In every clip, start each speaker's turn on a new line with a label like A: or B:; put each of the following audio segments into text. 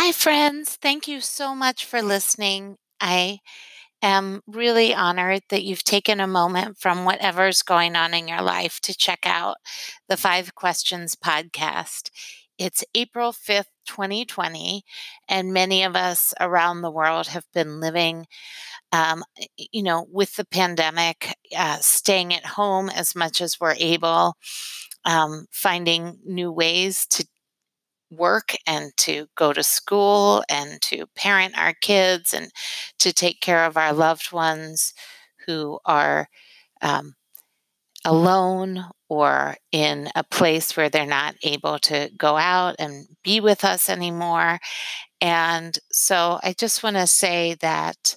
A: Hi, friends. Thank you so much for listening. I am really honored that you've taken a moment from whatever's going on in your life to check out the Five Questions podcast. It's April 5th, 2020, and many of us around the world have been living, um, you know, with the pandemic, uh, staying at home as much as we're able, um, finding new ways to work and to go to school and to parent our kids and to take care of our loved ones who are um, alone or in a place where they're not able to go out and be with us anymore. And so I just want to say that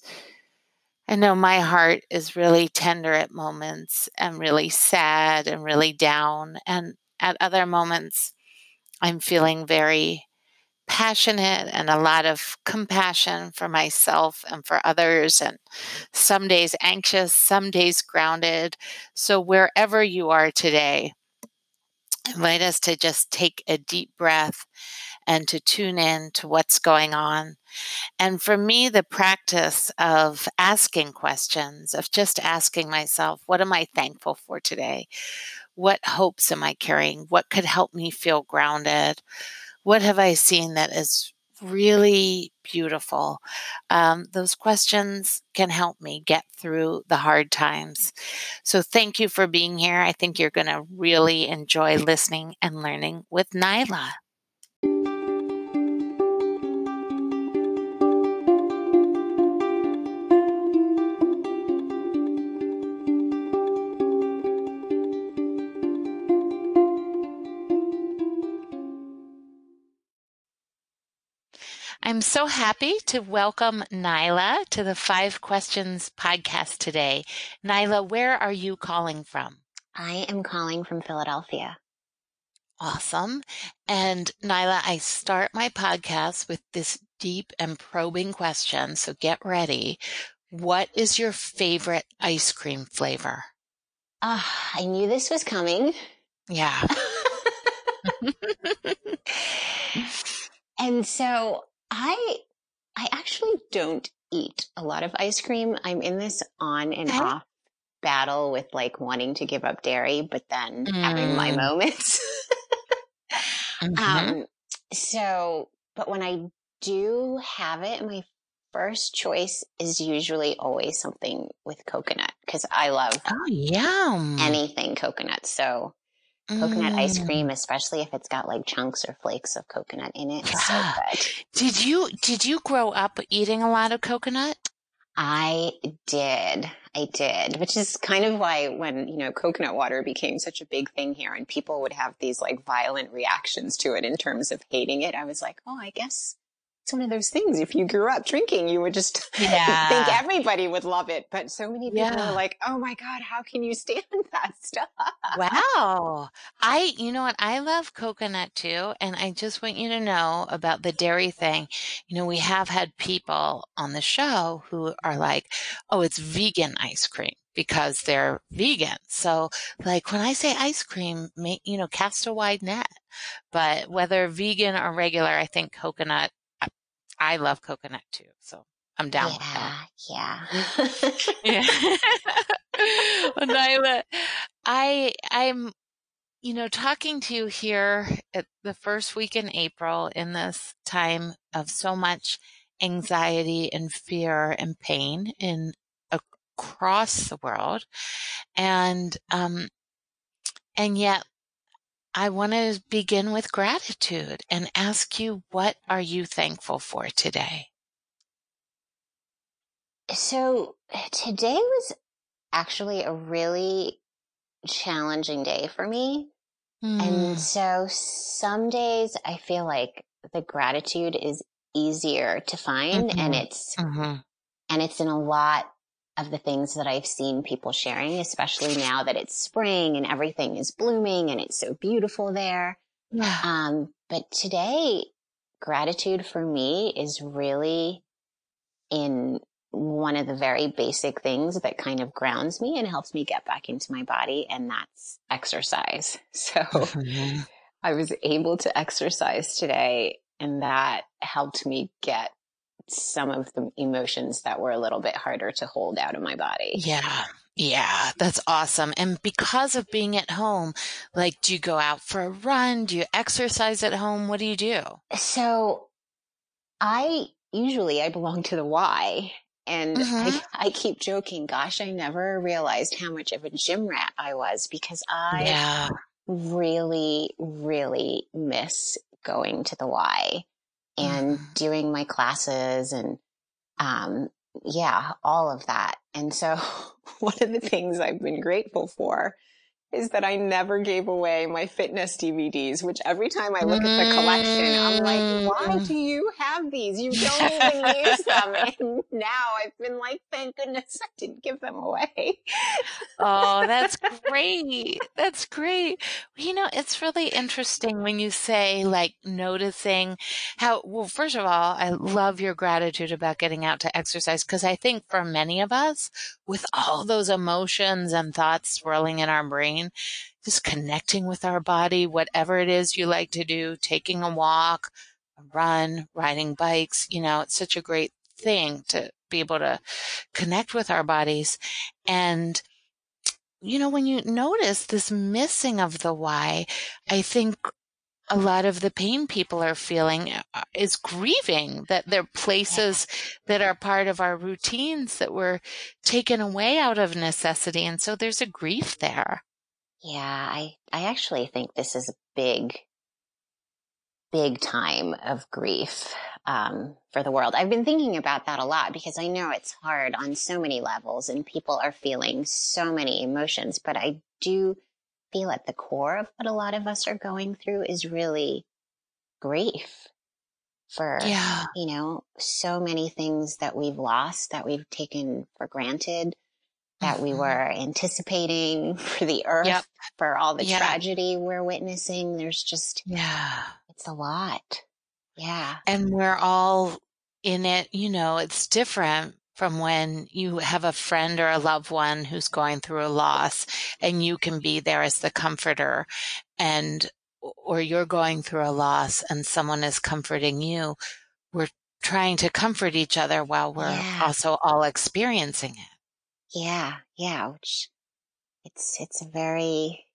A: I know my heart is really tender at moments and really sad and really down. And at other moments, I'm feeling very passionate and a lot of compassion for myself and for others, and some days anxious, some days grounded. So, wherever you are today, invite us to just take a deep breath and to tune in to what's going on. And for me, the practice of asking questions, of just asking myself, what am I thankful for today? What hopes am I carrying? What could help me feel grounded? What have I seen that is really beautiful? Um, those questions can help me get through the hard times. So, thank you for being here. I think you're going to really enjoy listening and learning with Nyla. I'm so happy to welcome Nyla to the Five Questions podcast today. Nyla, where are you calling from?
B: I am calling from Philadelphia.
A: Awesome. And Nyla, I start my podcast with this deep and probing question. So get ready. What is your favorite ice cream flavor?
B: Ah, uh, I knew this was coming.
A: Yeah.
B: and so I I actually don't eat a lot of ice cream. I'm in this on and off battle with like wanting to give up dairy, but then mm. having my mm. moments. mm-hmm. Um, so, but when I do have it, my first choice is usually always something with coconut because I love
A: oh yum
B: anything coconut. So coconut ice mm. cream, especially if it's got like chunks or flakes of coconut in it. So good.
A: Did you did you grow up eating a lot of coconut?
B: I did. I did, which is kind of why when, you know, coconut water became such a big thing here and people would have these like violent reactions to it in terms of hating it, I was like, oh, I guess it's one of those things. If you grew up drinking, you would just yeah. think everybody would love it. But so many people yeah. are like, oh my God, how can you stand that stuff?
A: Wow. I, you know what? I love coconut too. And I just want you to know about the dairy thing. You know, we have had people on the show who are like, oh, it's vegan ice cream because they're vegan. So like when I say ice cream, you know, cast a wide net. But whether vegan or regular, I think coconut I love coconut too. So I'm down
B: yeah, Yeah.
A: yeah. well, Nyla, I I'm you know talking to you here at the first week in April in this time of so much anxiety and fear and pain in across the world and um and yet I want to begin with gratitude and ask you, what are you thankful for today?
B: So today was actually a really challenging day for me. Mm. And hmm. so some days I feel like the gratitude is easier to find mm-hmm. and it's, mm-hmm. and it's in a lot of the things that I've seen people sharing, especially now that it's spring and everything is blooming and it's so beautiful there. Yeah. Um, but today, gratitude for me is really in one of the very basic things that kind of grounds me and helps me get back into my body. And that's exercise. So mm-hmm. I was able to exercise today And that helped me get some of the emotions that were a little bit harder to hold out of my body.
A: Yeah. Yeah, that's awesome. And because of being at home, like, do you go out for a run? Do you exercise at home? What do you do?
B: So I usually I belong to the Y and mm-hmm. I, I, keep joking, gosh, I never realized how much of a gym rat I was because I yeah. really, really miss going to the Y and mm-hmm. doing my classes and, um, yeah, all of that. And so one of the things I've been grateful for is that I never gave away my fitness DVDs, which every time I look at the collection, I'm like, why mm. do you have these? You don't even use them. And now I've been like, thank goodness I didn't give them away.
A: oh, that's great. That's great. You know, it's really interesting when you say like noticing how, well, first of all, I love your gratitude about getting out to exercise because I think for many of us, with all those emotions and thoughts swirling in our brain, just connecting with our body, whatever it is you like to do, taking a walk, a run, riding bikes, you know, it's such a great thing to be able to connect with our bodies. And, you know, when you notice this missing of the Y, I think a lot of the pain people are feeling uh, is grieving that there are places that are part of our routines that were taken away out of necessity. And so there's a grief there.
B: Yeah, I, I actually think this is a big, big time of grief um, for the world. I've been thinking about that a lot because I know it's hard on so many levels and people are feeling so many emotions, but I do feel at the core of what a lot of us are going through is really grief for, yeah. you know, so many things that we've lost, that we've taken for granted, that mm-hmm. we were anticipating for the earth, yep. for all the tragedy we're witnessing. There's just, yeah, it's a lot. Yeah.
A: And we're all in it, you know, it's different from when you have a friend or a loved one who's going through a loss and you can be there as the comforter and or you're going through a loss and someone is comforting you we're trying to comfort each other while we're yeah. also all experiencing it
B: yeah yeah which it's it's a very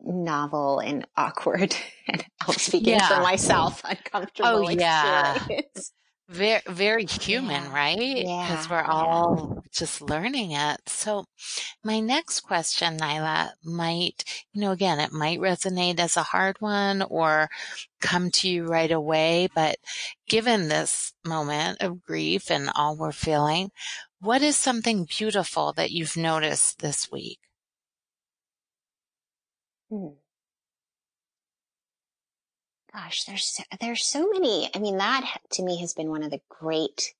B: novel and awkward and i'm speaking yeah. for myself uncomfortable oh, yeah. experience
A: very very human yeah. right because yeah. we're all just learning it so my next question nyla might you know again it might resonate as a hard one or come to you right away but given this moment of grief and all we're feeling what is something beautiful that you've noticed this week
B: hmm gosh, there's there's so many. I mean, that to me has been one of the great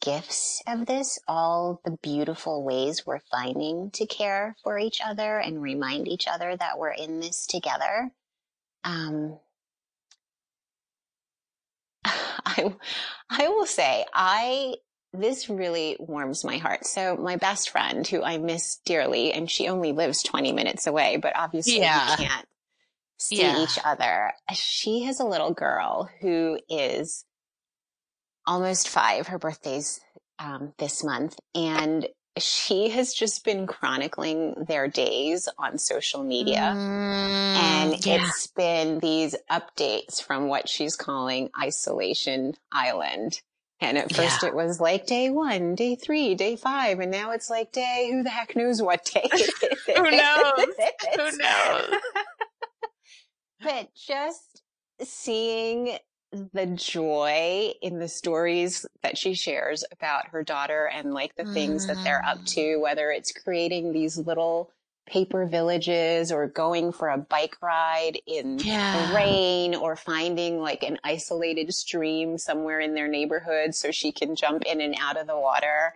B: gifts of this. All the beautiful ways we're finding to care for each other and remind each other that we're in this together. Um, I I will say I this really warms my heart. So my best friend, who I miss dearly, and she only lives 20 minutes away, but obviously yeah. we can't see yeah. each other. She has a little girl who is almost five. Her birthday's um, this month, and she has just been chronicling their days on social media. Mm, and yeah. it's been these updates from what she's calling Isolation Island. And at first yeah. it was like day one, day three, day five, and now it's like day, who the heck knows what day
A: who knows? who knows?
B: But just seeing the joy in the stories that she shares about her daughter and like the things that they're up to, mm. whether it's creating these little paper villages or going for a bike ride in yeah. the rain or finding like an isolated stream somewhere in their neighborhood so she can jump in and out of the water.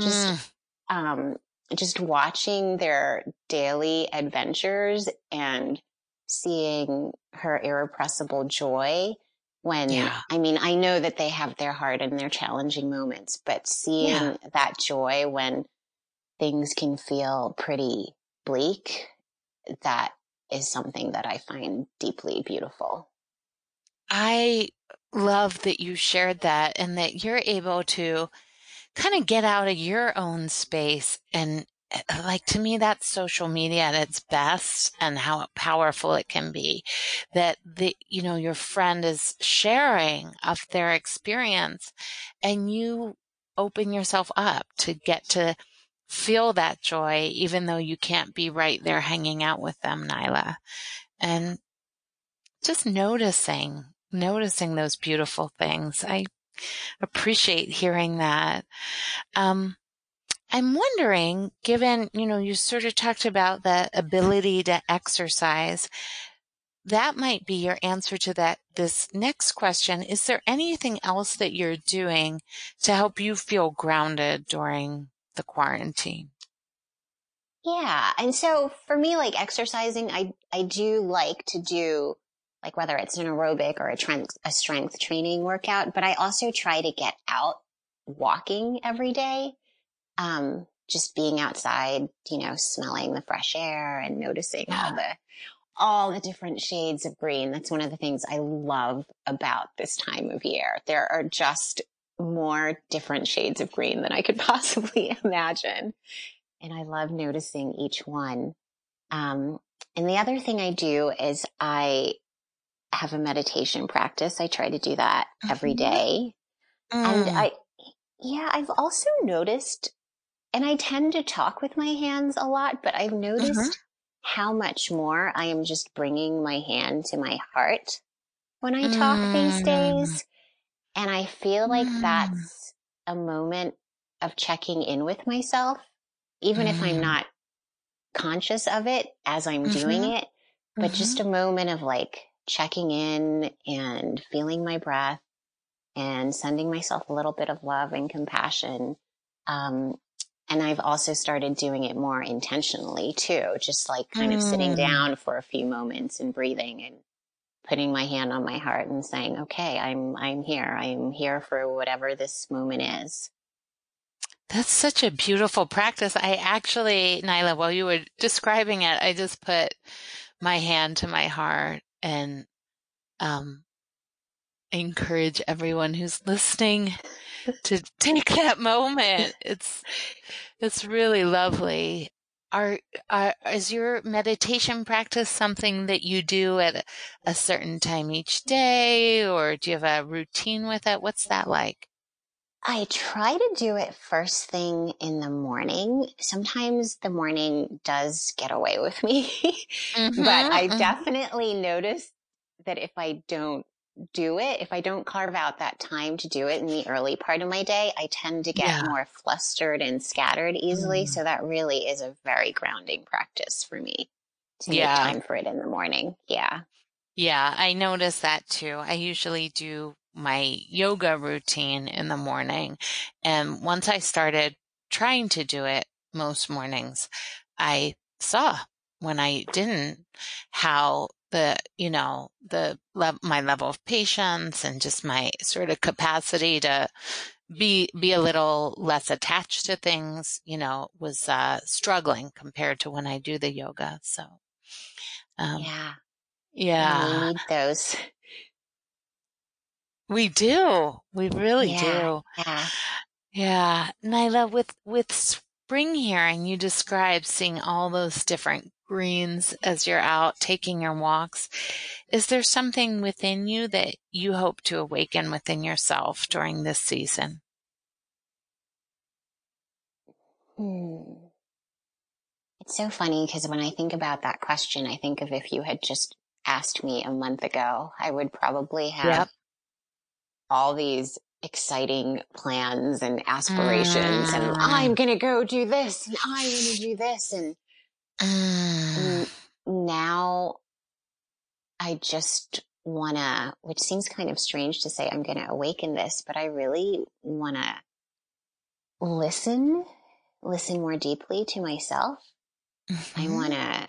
B: Just, mm. um, just watching their daily adventures and seeing her irrepressible joy when yeah. I mean, I know that they have their hard and their challenging moments, but seeing yeah. that joy when things can feel pretty bleak, that is something that I find deeply beautiful.
A: I love that you shared that and that you're able to kind of get out of your own space and like to me that's social media at its best and how powerful it can be that the you know your friend is sharing of their experience and you open yourself up to get to feel that joy even though you can't be right there hanging out with them nyla. And just noticing noticing those beautiful things. I appreciate hearing that. Um, I'm wondering, given, you know, you sort of talked about the ability to exercise, that might be your answer to that. This next question. Is there anything else that you're doing to help you feel grounded during the quarantine?
B: Yeah. And so for me, like exercising, I, I do like to do like whether it's an aerobic or a strength, a strength training workout, but I also try to get out walking every day. Um, just being outside, you know, smelling the fresh air and noticing yeah. all the, all the different shades of green. That's one of the things I love about this time of year. There are just more different shades of green than I could possibly imagine. And I love noticing each one. Um, and the other thing I do is I have a meditation practice. I try to do that every day. Mm. And I, yeah, I've also noticed, and I tend to talk with my hands a lot, but I've noticed mm-hmm. how much more I am just bringing my hand to my heart when I talk mm. these days. And I feel like mm. that's a moment of checking in with myself, even if I'm mm. not conscious of it as I'm mm-hmm. doing it, but mm-hmm. just a moment of like checking in and feeling my breath and sending myself a little bit of love and compassion. Um, and I've also started doing it more intentionally too, just like kind mm. of sitting mm. down for a few moments and breathing and putting my hand on my heart and saying, okay, I'm, I'm here. I'm here for whatever this moment is.
A: That's such a beautiful practice. I actually, Nyla, while you were describing it, I just put my hand to my heart and um, encourage everyone who's listening to take that moment. It's it's really lovely. Are, are is your meditation practice something that you do at a certain time each day, or do you have a routine with it? What's that like?
B: I try to do it first thing in the morning. Sometimes the morning does get away with me, mm-hmm, but I mm-hmm. definitely notice that if I don't do it, if I don't carve out that time to do it in the early part of my day, I tend to get yeah. more flustered and scattered easily. Mm. So that really is a very grounding practice for me to yeah. make time for it in the morning. Yeah.
A: Yeah, I notice that too. I usually do my yoga routine in the morning. And once I started trying to do it most mornings, I saw when I didn't how the, you know, the my level of patience and just my sort of capacity to be, be a little less attached to things, you know, was, uh, struggling compared to when I do the yoga. So,
B: um, yeah.
A: Yeah.
B: We need those
A: we do. We really
B: yeah,
A: do.
B: Yeah.
A: Yeah. Nyla, with, with spring here and you describe seeing all those different greens as you're out taking your walks, is there something within you that you hope to awaken within yourself during this season?
B: Hmm. It's so funny because when I think about that question, I think of if you had just asked me a month ago, I would probably have yep all these exciting plans and aspirations mm. and I'm going to go do this and I'm going to do this. And, mm. now I just want to, which seems kind of strange to say I'm going to awaken this, but I really want to listen, listen more deeply to myself. Mm-hmm. I want to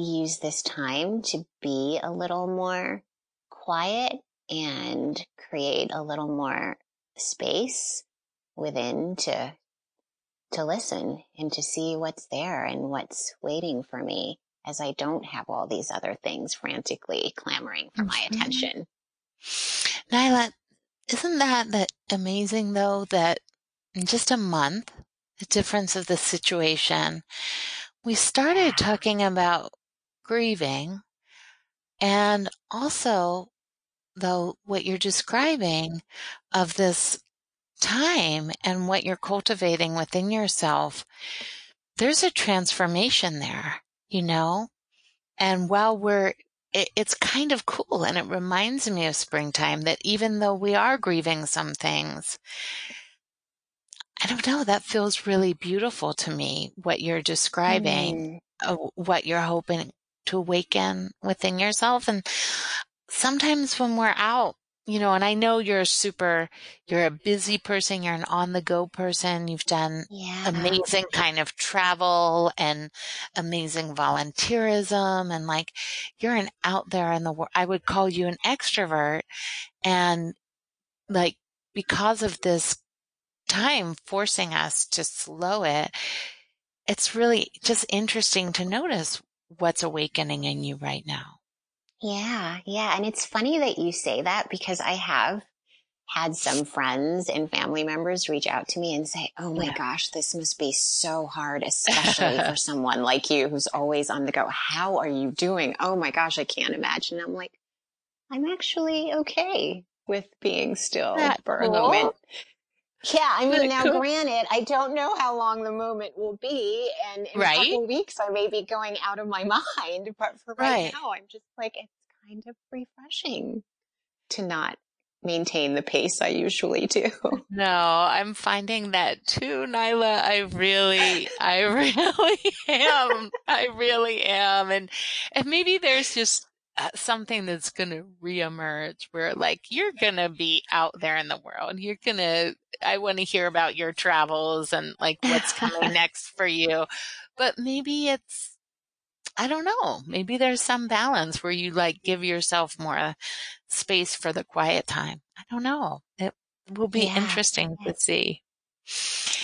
B: use this time to be a little more quiet and create a little more space within to to listen and to see what's there and what's waiting for me as I don't have all these other things frantically clamoring for my mm-hmm. attention.
A: Nyla, isn't that, that amazing though that in just a month, the difference of the situation, we started talking about grieving and also though what you're describing of this time and what you're cultivating within yourself, there's a transformation there, you know? And while we're, it, it's kind of cool and it reminds me of springtime that even though we are grieving some things, I don't know, that feels really beautiful to me, what you're describing, mm. what you're hoping to awaken within yourself. And sometimes when we're out, you know, and I know you're super, you're a busy person, you're an on the go person. You've done yeah. amazing kind of travel and amazing volunteerism and like you're an out there in the world. I would call you an extrovert. And like because of this time forcing us to slow it, it's really just interesting to notice what's awakening in you right now.
B: Yeah, yeah. And it's funny that you say that because I have had some friends and family members reach out to me and say, Oh my yeah. gosh, this must be so hard, especially for someone like you who's always on the go. How are you doing? Oh my gosh, I can't imagine. I'm like, I'm actually okay with being still for cool? a moment. Yeah, I mean, now granted, I don't know how long the moment will be, and in right? a couple weeks I may be going out of my mind. But for right, right now, I'm just like it's kind of refreshing to not maintain the pace I usually do.
A: No, I'm finding that too, Nyla. I really, I really am. I really am, and and maybe there's just Uh, something that's going to reemerge where like you're going to be out there in the world. You're going to, I want to hear about your travels and like what's coming next for you. But maybe it's, I don't know, maybe there's some balance where you like give yourself more space for the quiet time. I don't know. It will be yeah. interesting to see.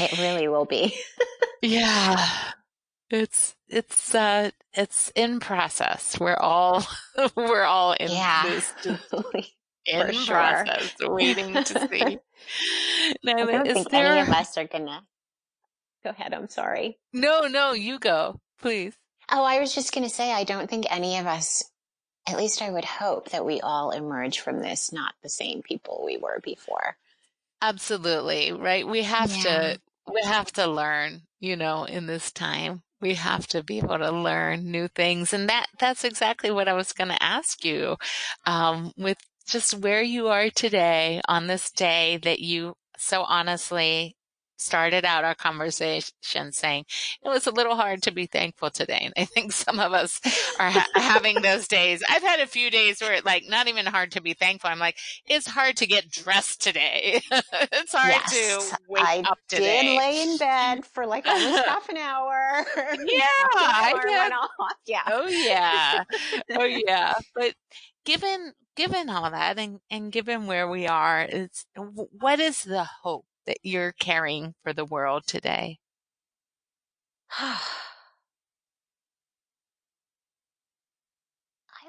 B: It really will be.
A: yeah. It's it's uh it's in process. We're all we're all in yeah. this in sure. process, waiting to see.
B: now, I don't think there... any of us are gonna. Go ahead. I'm sorry.
A: No, no, you go, please.
B: Oh, I was just gonna say, I don't think any of us. At least I would hope that we all emerge from this not the same people we were before.
A: Absolutely, right? We have yeah. to we have to learn, you know, in this time we have to be able to learn new things. And that, that's exactly what I was going to ask you, um, with just where you are today on this day that you so honestly started out our conversation saying it was a little hard to be thankful today. And I think some of us are ha- having those days. I've had a few days where it like not even hard to be thankful. I'm like, it's hard to get dressed today. it's hard yes, to wake
B: I
A: up today.
B: I did lay in bed for like almost half an hour.
A: Yeah, I did. Yeah. Oh yeah. Oh yeah. But given given all that and and given where we are, it's what is the hope that you're carrying for the world today?
B: I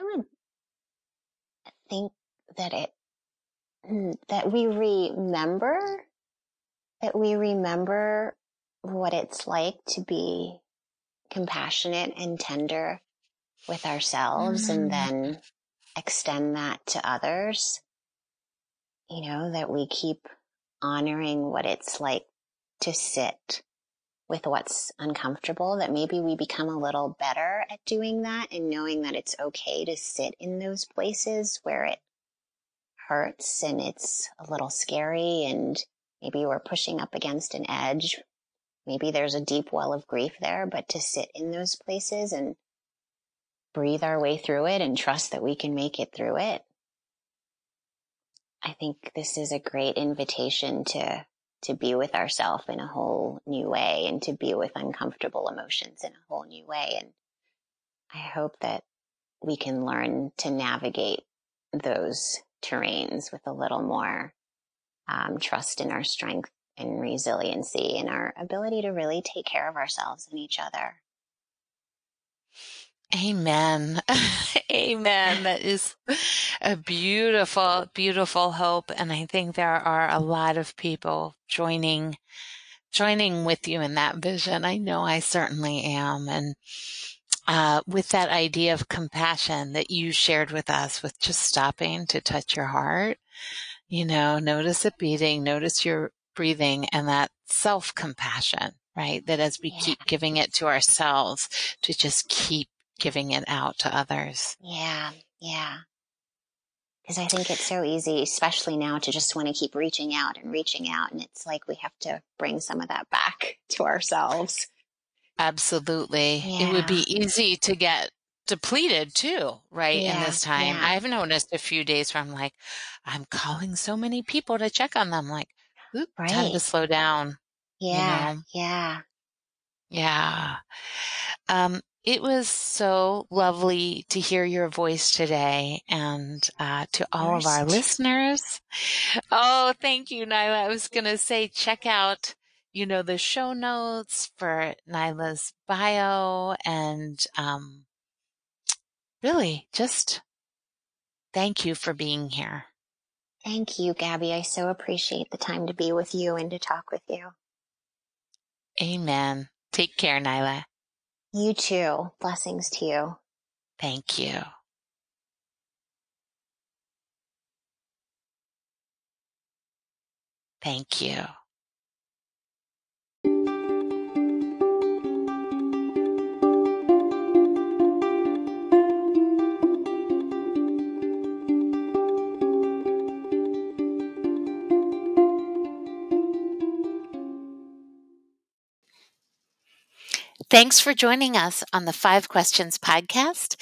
B: would think that it mm, that we remember that we remember what it's like to be compassionate and tender with ourselves mm. and then extend that to others. You know, that we keep honoring what it's like to sit with what's uncomfortable, that maybe we become a little better at doing that and knowing that it's okay to sit in those places where it hurts and it's a little scary and maybe we're pushing up against an edge. Maybe there's a deep well of grief there, but to sit in those places and breathe our way through it and trust that we can make it through it I think this is a great invitation to to be with ourselves in a whole new way and to be with uncomfortable emotions in a whole new way. And I hope that we can learn to navigate those terrains with a little more um, trust in our strength and resiliency and our ability to really take care of ourselves and each other.
A: Amen. Amen. That is a beautiful, beautiful hope. And I think there are a lot of people joining, joining with you in that vision. I know I certainly am. And, uh, with that idea of compassion that you shared with us with just stopping to touch your heart, you know, notice it beating, notice your breathing and that self compassion, right? That as we yeah. keep giving it to ourselves to just keep giving it out to others.
B: Yeah. Yeah. Because I think it's so easy, especially now, to just want to keep reaching out and reaching out. And it's like we have to bring some of that back to ourselves.
A: Absolutely. Yeah. It would be easy to get depleted too, right? Yeah, in this time. Yeah. I've noticed a few days where I'm like, I'm calling so many people to check on them. Like, oop, right. time to slow down.
B: Yeah. You know? Yeah.
A: Yeah. Um, it was so lovely to hear your voice today and uh, to all of our listeners. Oh, thank you, Nyla. I was going to say, check out, you know, the show notes for Nyla's bio and um, really just thank you for being here.
B: Thank you, Gabby. I so appreciate the time to be with you and to talk with you.
A: Amen. Take care, Nyla.
B: You too. Blessings to you.
A: Thank you. Thank you. Thanks for joining us on the Five Questions podcast.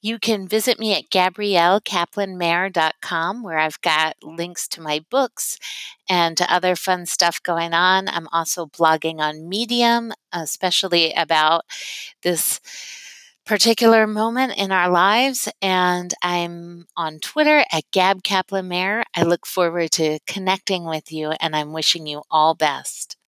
A: You can visit me at gabriellekaplanmayer.com where I've got links to my books and to other fun stuff going on. I'm also blogging on Medium, especially about this particular moment in our lives. And I'm on Twitter at Gab. I look forward to connecting with you and I'm wishing you all best.